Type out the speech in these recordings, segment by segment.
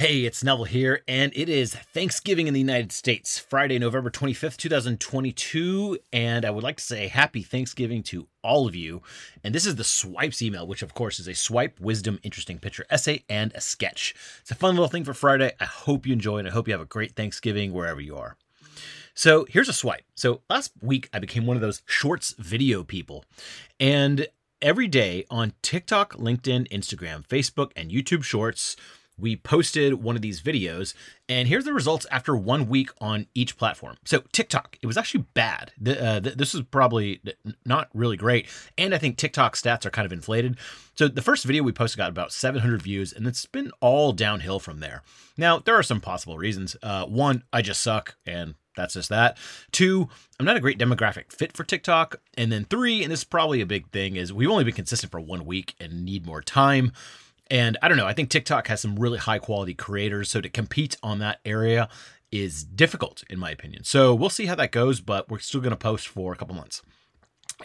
Hey, it's Neville here, and it is Thanksgiving in the United States, Friday, November 25th, 2022. And I would like to say happy Thanksgiving to all of you. And this is the Swipes email, which, of course, is a swipe, wisdom, interesting picture essay, and a sketch. It's a fun little thing for Friday. I hope you enjoy it. I hope you have a great Thanksgiving wherever you are. So here's a swipe. So last week, I became one of those shorts video people. And every day on TikTok, LinkedIn, Instagram, Facebook, and YouTube Shorts, we posted one of these videos, and here's the results after one week on each platform. So TikTok, it was actually bad. The, uh, this is probably not really great, and I think TikTok stats are kind of inflated. So the first video we posted got about 700 views, and it's been all downhill from there. Now there are some possible reasons. Uh, one, I just suck, and that's just that. Two, I'm not a great demographic fit for TikTok. And then three, and this is probably a big thing, is we've only been consistent for one week and need more time. And I don't know, I think TikTok has some really high quality creators. So to compete on that area is difficult, in my opinion. So we'll see how that goes, but we're still going to post for a couple months.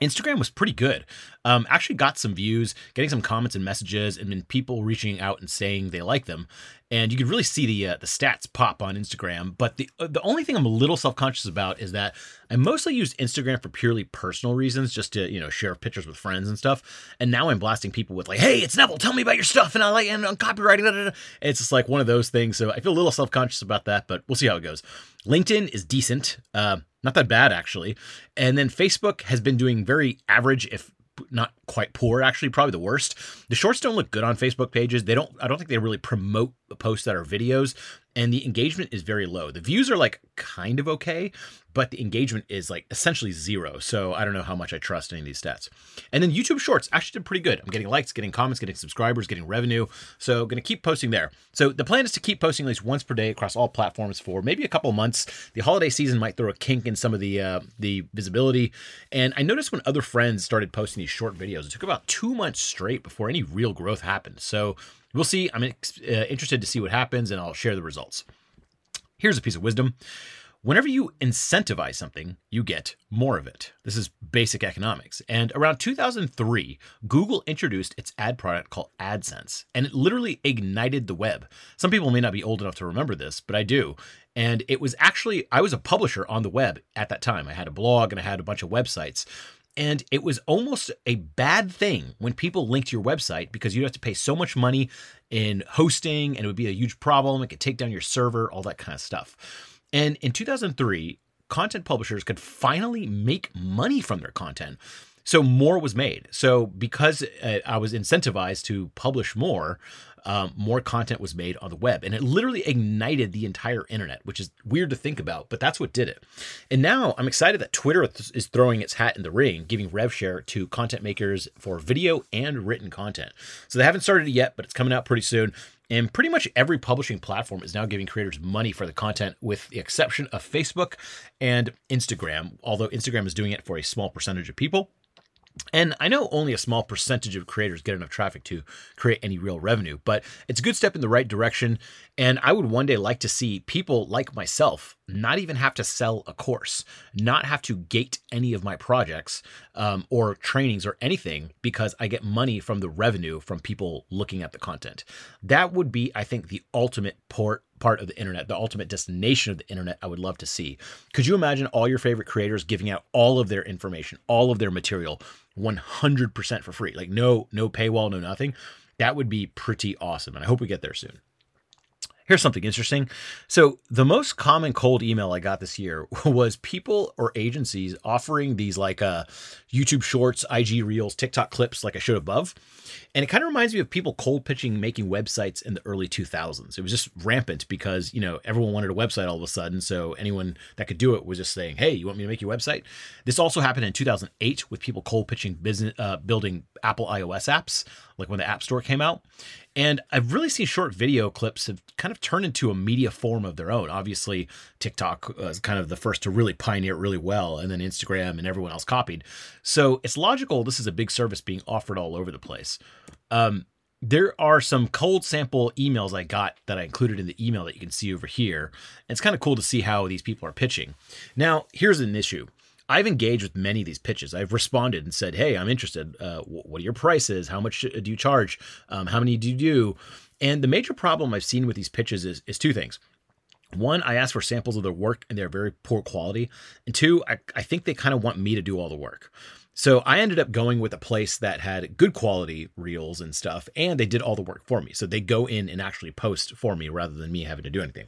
Instagram was pretty good. Um, actually got some views, getting some comments and messages, and then people reaching out and saying they like them. And you could really see the uh, the stats pop on Instagram. But the uh, the only thing I'm a little self conscious about is that I mostly use Instagram for purely personal reasons, just to you know share pictures with friends and stuff. And now I'm blasting people with like, "Hey, it's Neville, tell me about your stuff," and I like and on copywriting. It's just like one of those things. So I feel a little self conscious about that, but we'll see how it goes. LinkedIn is decent. Uh, not that bad actually. And then Facebook has been doing very average, if not quite poor actually probably the worst the shorts don't look good on facebook pages they don't i don't think they really promote posts that are videos and the engagement is very low the views are like kind of okay but the engagement is like essentially zero so i don't know how much i trust any of these stats. And then youtube shorts actually did pretty good. I'm getting likes getting comments getting subscribers getting revenue so going to keep posting there. So the plan is to keep posting at least once per day across all platforms for maybe a couple months. The holiday season might throw a kink in some of the uh, the visibility. And i noticed when other friends started posting these short videos it took about two months straight before any real growth happened. So we'll see. I'm uh, interested to see what happens and i'll share the results. Here's a piece of wisdom Whenever you incentivize something, you get more of it. This is basic economics. And around 2003, Google introduced its ad product called AdSense, and it literally ignited the web. Some people may not be old enough to remember this, but I do. And it was actually, I was a publisher on the web at that time. I had a blog and I had a bunch of websites. And it was almost a bad thing when people linked your website because you'd have to pay so much money in hosting and it would be a huge problem. It could take down your server, all that kind of stuff. And in 2003, content publishers could finally make money from their content. So more was made. So because uh, I was incentivized to publish more, um, more content was made on the web. And it literally ignited the entire internet, which is weird to think about, but that's what did it. And now I'm excited that Twitter is throwing its hat in the ring, giving rev share to content makers for video and written content. So they haven't started it yet, but it's coming out pretty soon. And pretty much every publishing platform is now giving creators money for the content, with the exception of Facebook and Instagram, although Instagram is doing it for a small percentage of people. And I know only a small percentage of creators get enough traffic to create any real revenue, but it's a good step in the right direction. And I would one day like to see people like myself not even have to sell a course, not have to gate any of my projects um, or trainings or anything because I get money from the revenue from people looking at the content. That would be, I think, the ultimate port part of the internet, the ultimate destination of the internet I would love to see. Could you imagine all your favorite creators giving out all of their information, all of their material 100% for free? Like no no paywall, no nothing. That would be pretty awesome and I hope we get there soon. Here's something interesting. So, the most common cold email I got this year was people or agencies offering these like uh, YouTube shorts, IG reels, TikTok clips, like I showed above. And it kind of reminds me of people cold pitching making websites in the early 2000s. It was just rampant because, you know, everyone wanted a website all of a sudden. So, anyone that could do it was just saying, hey, you want me to make your website? This also happened in 2008 with people cold pitching business, uh, building Apple iOS apps, like when the App Store came out. And I've really seen short video clips have kind of turned into a media form of their own. Obviously, TikTok was kind of the first to really pioneer it really well, and then Instagram and everyone else copied. So it's logical this is a big service being offered all over the place. Um, there are some cold sample emails I got that I included in the email that you can see over here. It's kind of cool to see how these people are pitching. Now, here's an issue. I've engaged with many of these pitches. I've responded and said, "Hey, I'm interested. Uh, what are your prices? How much do you charge? Um, how many do you do?" And the major problem I've seen with these pitches is, is two things. One, I ask for samples of their work and they're very poor quality. And two, I, I think they kind of want me to do all the work. So I ended up going with a place that had good quality reels and stuff, and they did all the work for me. So they go in and actually post for me rather than me having to do anything.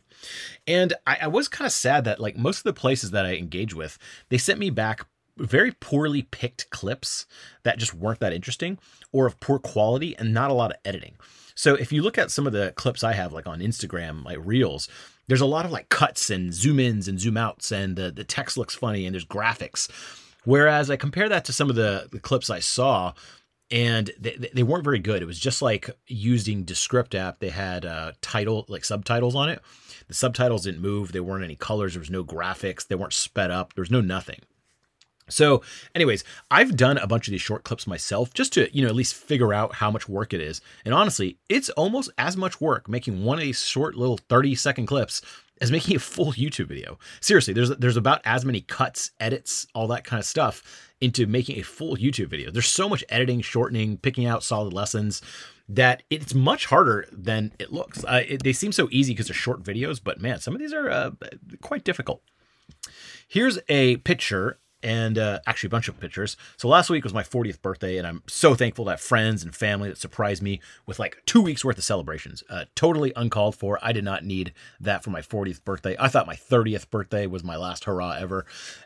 And I, I was kind of sad that like most of the places that I engage with, they sent me back very poorly picked clips that just weren't that interesting or of poor quality and not a lot of editing. So if you look at some of the clips I have like on Instagram, like reels, there's a lot of like cuts and zoom ins and zoom outs and the, the text looks funny and there's graphics. Whereas I compare that to some of the, the clips I saw and they, they weren't very good. It was just like using Descript app. They had uh, title like subtitles on it. The subtitles didn't move. There weren't any colors. There was no graphics. They weren't sped up. There was no nothing. So, anyways, I've done a bunch of these short clips myself just to, you know, at least figure out how much work it is. And honestly, it's almost as much work making one of these short little 30 second clips as making a full YouTube video. Seriously, there's there's about as many cuts, edits, all that kind of stuff into making a full YouTube video. There's so much editing, shortening, picking out solid lessons that it's much harder than it looks. Uh, it, they seem so easy because they're short videos, but man, some of these are uh, quite difficult. Here's a picture and uh, actually a bunch of pictures. So last week was my 40th birthday, and I'm so thankful to have friends and family that surprised me with like two weeks worth of celebrations. Uh, totally uncalled for. I did not need that for my 40th birthday. I thought my 30th birthday was my last hurrah ever.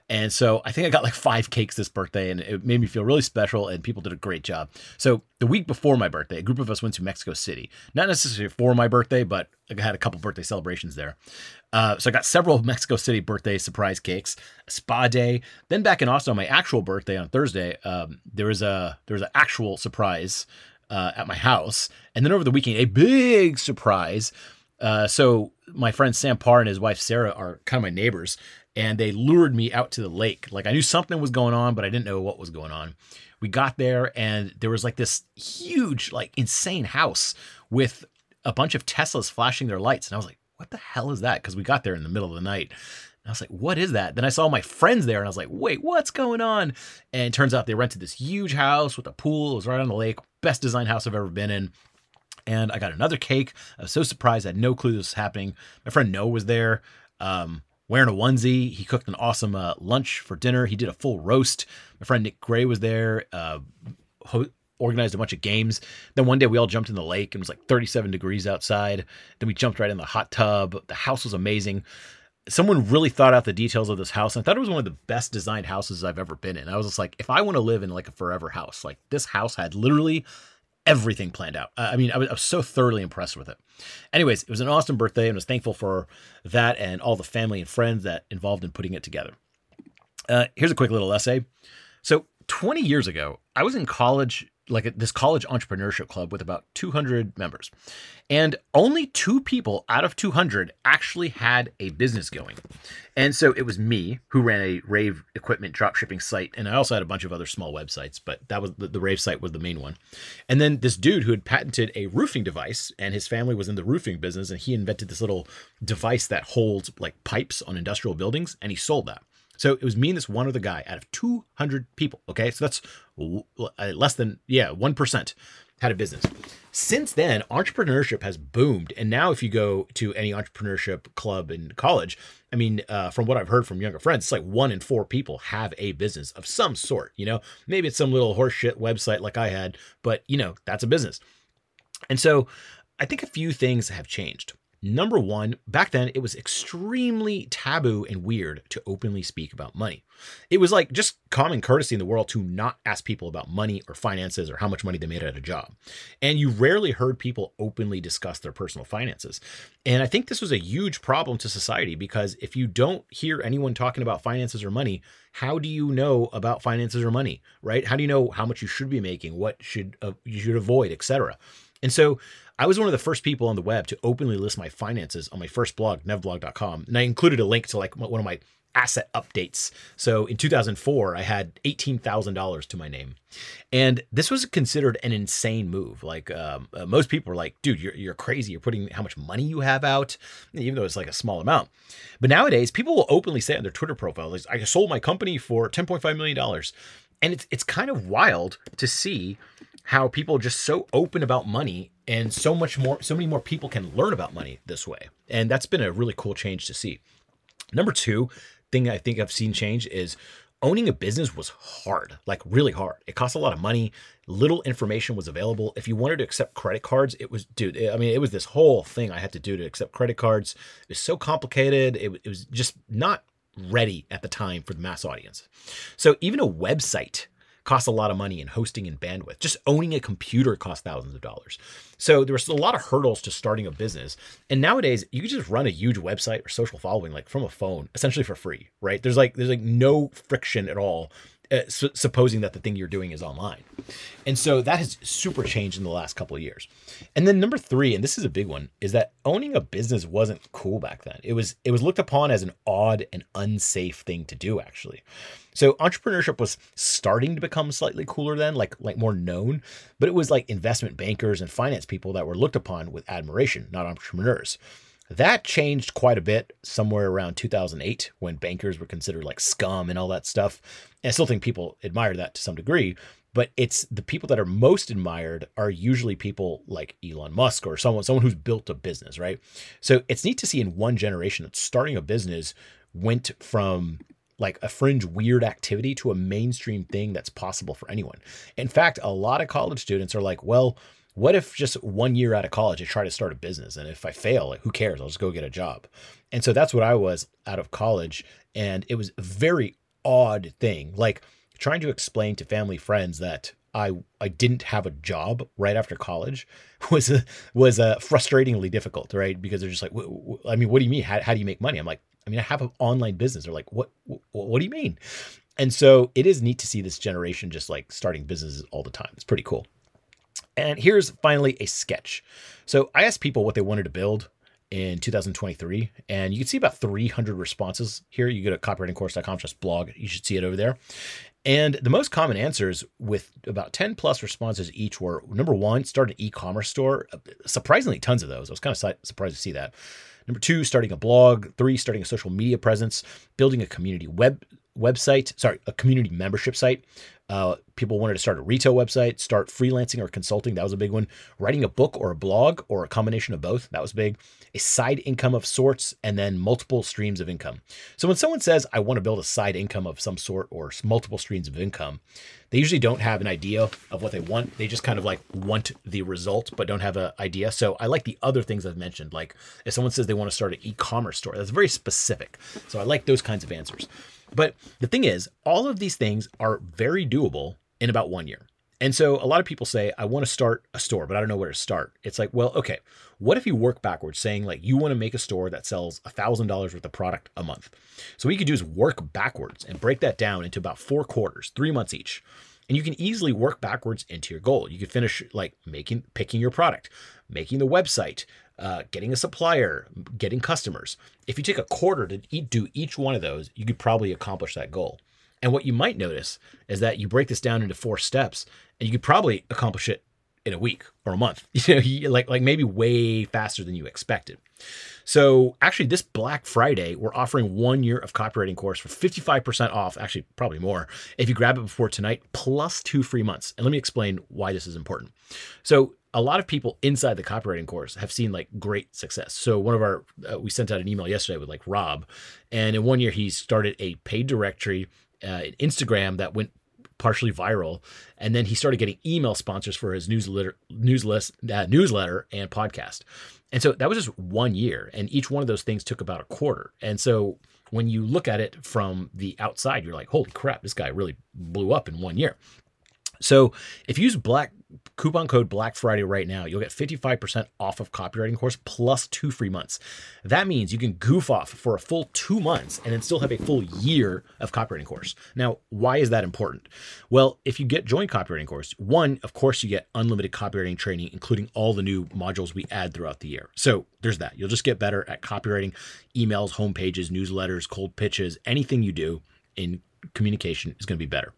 And so I think I got like five cakes this birthday, and it made me feel really special, and people did a great job. So the week before my birthday, a group of us went to Mexico City. Not necessarily for my birthday, but I had a couple birthday celebrations there. Uh, so I got several Mexico City birthday surprise cakes, spa day. Then back in Austin on my actual birthday on Thursday, um, there was a there was an actual surprise uh, at my house, and then over the weekend a big surprise. Uh, so my friend Sam Parr and his wife Sarah are kind of my neighbors, and they lured me out to the lake. Like I knew something was going on, but I didn't know what was going on. We got there, and there was like this huge, like insane house with a bunch of Teslas flashing their lights, and I was like, what the hell is that? Because we got there in the middle of the night. And I was like, what is that? Then I saw my friends there and I was like, wait, what's going on? And it turns out they rented this huge house with a pool. It was right on the lake. Best design house I've ever been in. And I got another cake. I was so surprised. I had no clue this was happening. My friend Noah was there. Um, wearing a onesie. He cooked an awesome uh, lunch for dinner. He did a full roast. My friend Nick Gray was there. Uh, organized a bunch of games. Then one day we all jumped in the lake and it was like 37 degrees outside. Then we jumped right in the hot tub. The house was amazing. Someone really thought out the details of this house. I thought it was one of the best designed houses I've ever been in. I was just like, if I want to live in like a forever house, like this house had literally everything planned out. I mean, I was, I was, so thoroughly impressed with it. Anyways, it was an awesome birthday and was thankful for that and all the family and friends that involved in putting it together. Uh, here's a quick little essay. So 20 years ago, I was in college like a, this college entrepreneurship club with about 200 members. And only two people out of 200 actually had a business going. And so it was me who ran a Rave equipment drop shipping site. And I also had a bunch of other small websites, but that was the, the Rave site was the main one. And then this dude who had patented a roofing device and his family was in the roofing business and he invented this little device that holds like pipes on industrial buildings and he sold that. So it was me and this one other guy out of 200 people. Okay. So that's uh, less than, yeah, 1% had a business. Since then, entrepreneurship has boomed. And now, if you go to any entrepreneurship club in college, I mean, uh, from what I've heard from younger friends, it's like one in four people have a business of some sort. You know, maybe it's some little horseshit website like I had, but you know, that's a business. And so I think a few things have changed. Number one, back then it was extremely taboo and weird to openly speak about money. It was like just common courtesy in the world to not ask people about money or finances or how much money they made at a job. And you rarely heard people openly discuss their personal finances. And I think this was a huge problem to society because if you don't hear anyone talking about finances or money, how do you know about finances or money, right? How do you know how much you should be making, what should uh, you should avoid, etc. And so I was one of the first people on the web to openly list my finances on my first blog, nevblog.com. And I included a link to like one of my asset updates. So in 2004, I had $18,000 to my name. And this was considered an insane move. Like um, uh, most people were like, dude, you're, you're crazy. You're putting how much money you have out, even though it's like a small amount. But nowadays, people will openly say on their Twitter profile, I sold my company for $10.5 million. And it's, it's kind of wild to see how people are just so open about money and so much more, so many more people can learn about money this way. And that's been a really cool change to see. Number two thing I think I've seen change is owning a business was hard, like really hard. It cost a lot of money. Little information was available. If you wanted to accept credit cards, it was, dude, I mean, it was this whole thing I had to do to accept credit cards. It was so complicated. It, it was just not ready at the time for the mass audience. So even a website costs a lot of money in hosting and bandwidth. Just owning a computer costs thousands of dollars. So there was a lot of hurdles to starting a business. And nowadays, you can just run a huge website or social following like from a phone, essentially for free, right? There's like there's like no friction at all uh, su- supposing that the thing you're doing is online. And so that has super changed in the last couple of years. And then number 3, and this is a big one, is that owning a business wasn't cool back then. It was it was looked upon as an odd and unsafe thing to do actually. So entrepreneurship was starting to become slightly cooler then, like like more known, but it was like investment bankers and finance people that were looked upon with admiration, not entrepreneurs. That changed quite a bit somewhere around 2008 when bankers were considered like scum and all that stuff. And I still think people admire that to some degree, but it's the people that are most admired are usually people like Elon Musk or someone someone who's built a business, right? So it's neat to see in one generation that starting a business went from like a fringe weird activity to a mainstream thing that's possible for anyone. In fact, a lot of college students are like, well, what if just one year out of college I try to start a business and if I fail, like who cares? I'll just go get a job. And so that's what I was out of college. And it was a very odd thing. Like trying to explain to family friends that I I didn't have a job right after college was a, was a frustratingly difficult, right? Because they're just like, I mean, what do you mean? How, how do you make money? I'm like, I mean, I have an online business. They're like, what, what, what do you mean? And so it is neat to see this generation just like starting businesses all the time. It's pretty cool. And here's finally a sketch. So I asked people what they wanted to build in 2023, and you can see about 300 responses here. You go to copywritingcourse.com, just blog. You should see it over there. And the most common answers with about 10 plus responses each were number one, start an e commerce store. Surprisingly, tons of those. I was kind of surprised to see that. Number two, starting a blog. Three, starting a social media presence, building a community web website, sorry, a community membership site. Uh, people wanted to start a retail website, start freelancing or consulting. That was a big one. Writing a book or a blog or a combination of both. That was big. A side income of sorts, and then multiple streams of income. So when someone says, I want to build a side income of some sort or multiple streams of income, they usually don't have an idea of what they want. They just kind of like want the result, but don't have an idea. So I like the other things I've mentioned. Like if someone says they want to start an e commerce store, that's very specific. So I like those kinds of answers. But the thing is, all of these things are very doable in about one year. And so a lot of people say, I want to start a store, but I don't know where to start. It's like, well, okay, what if you work backwards, saying like you want to make a store that sells $1,000 worth of product a month? So what you could do is work backwards and break that down into about four quarters, three months each. And you can easily work backwards into your goal. You could finish like making, picking your product, making the website, uh, getting a supplier, getting customers. If you take a quarter to eat, do each one of those, you could probably accomplish that goal. And what you might notice is that you break this down into four steps, and you could probably accomplish it in a week or a month. You know, like like maybe way faster than you expected. So actually, this Black Friday, we're offering one year of copywriting course for 55% off, actually, probably more, if you grab it before tonight, plus two free months. And let me explain why this is important. So a lot of people inside the copywriting course have seen like great success. So one of our, uh, we sent out an email yesterday with like Rob, and in one year he started a paid directory, uh, Instagram that went partially viral, and then he started getting email sponsors for his newsletter, newsletter, uh, newsletter and podcast. And so that was just one year, and each one of those things took about a quarter. And so when you look at it from the outside, you're like, holy crap, this guy really blew up in one year. So if you use black coupon code Black Friday right now, you'll get 55% off of copywriting course plus two free months. That means you can goof off for a full two months and then still have a full year of copywriting course. Now, why is that important? Well, if you get join copywriting course, one, of course, you get unlimited copywriting training, including all the new modules we add throughout the year. So there's that. You'll just get better at copywriting emails, homepages, newsletters, cold pitches, anything you do in communication is going to be better.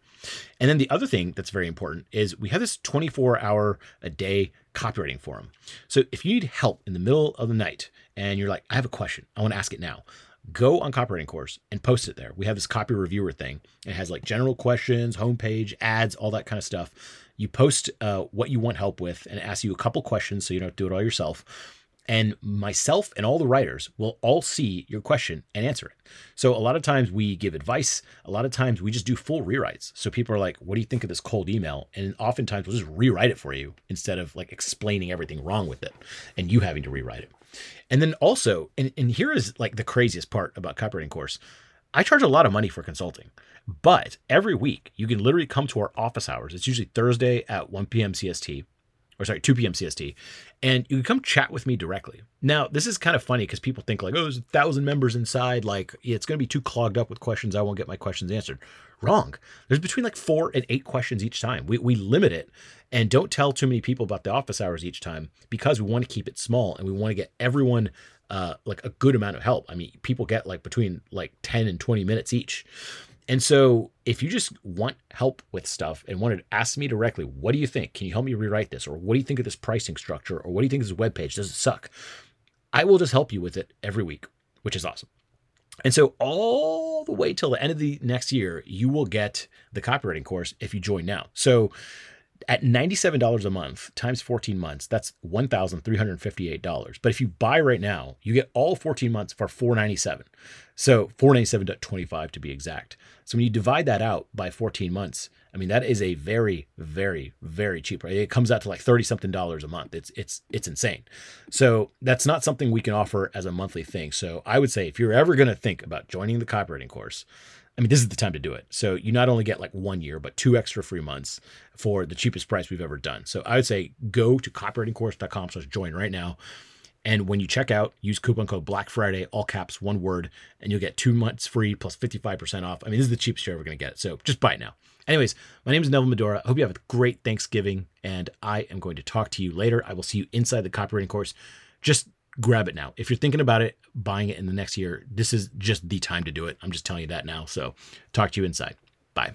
And then the other thing that's very important is we have this 24 hour a day copywriting forum. So if you need help in the middle of the night and you're like, I have a question, I want to ask it now. go on copywriting course and post it there. We have this copy reviewer thing. It has like general questions, homepage, ads, all that kind of stuff. You post uh, what you want help with and ask you a couple questions so you don't do it all yourself. And myself and all the writers will all see your question and answer it. So a lot of times we give advice. A lot of times we just do full rewrites. So people are like, what do you think of this cold email? And oftentimes we'll just rewrite it for you instead of like explaining everything wrong with it and you having to rewrite it. And then also, and, and here is like the craziest part about copywriting course. I charge a lot of money for consulting, but every week you can literally come to our office hours. It's usually Thursday at 1 p.m. CST or sorry, 2 p.m. CST, and you can come chat with me directly. Now, this is kind of funny because people think like, oh, there's a thousand members inside, like it's going to be too clogged up with questions. I won't get my questions answered. Wrong. There's between like four and eight questions each time. We, we limit it and don't tell too many people about the office hours each time because we want to keep it small and we want to get everyone uh, like a good amount of help. I mean, people get like between like 10 and 20 minutes each. And so if you just want help with stuff and wanted to ask me directly, what do you think? Can you help me rewrite this? Or what do you think of this pricing structure? Or what do you think of this web page? Does it suck? I will just help you with it every week, which is awesome. And so all the way till the end of the next year, you will get the copywriting course if you join now. So at $97 a month times 14 months, that's $1,358. But if you buy right now, you get all 14 months for $497. So 497.25 to be exact. So when you divide that out by 14 months, I mean that is a very, very, very cheap. It comes out to like 30 something dollars a month. It's it's it's insane. So that's not something we can offer as a monthly thing. So I would say if you're ever going to think about joining the copywriting course, I mean, this is the time to do it. So you not only get like one year, but two extra free months for the cheapest price we've ever done. So I would say go to copywritingcourse.com slash join right now. And when you check out, use coupon code Black Friday, all caps, one word, and you'll get two months free plus 55% off. I mean, this is the cheapest you're ever going to get. So just buy it now. Anyways, my name is Neville Medhora. I hope you have a great Thanksgiving, and I am going to talk to you later. I will see you inside the copywriting course. Just grab it now. If you're thinking about it, buying it in the next year, this is just the time to do it. I'm just telling you that now. So talk to you inside. Bye.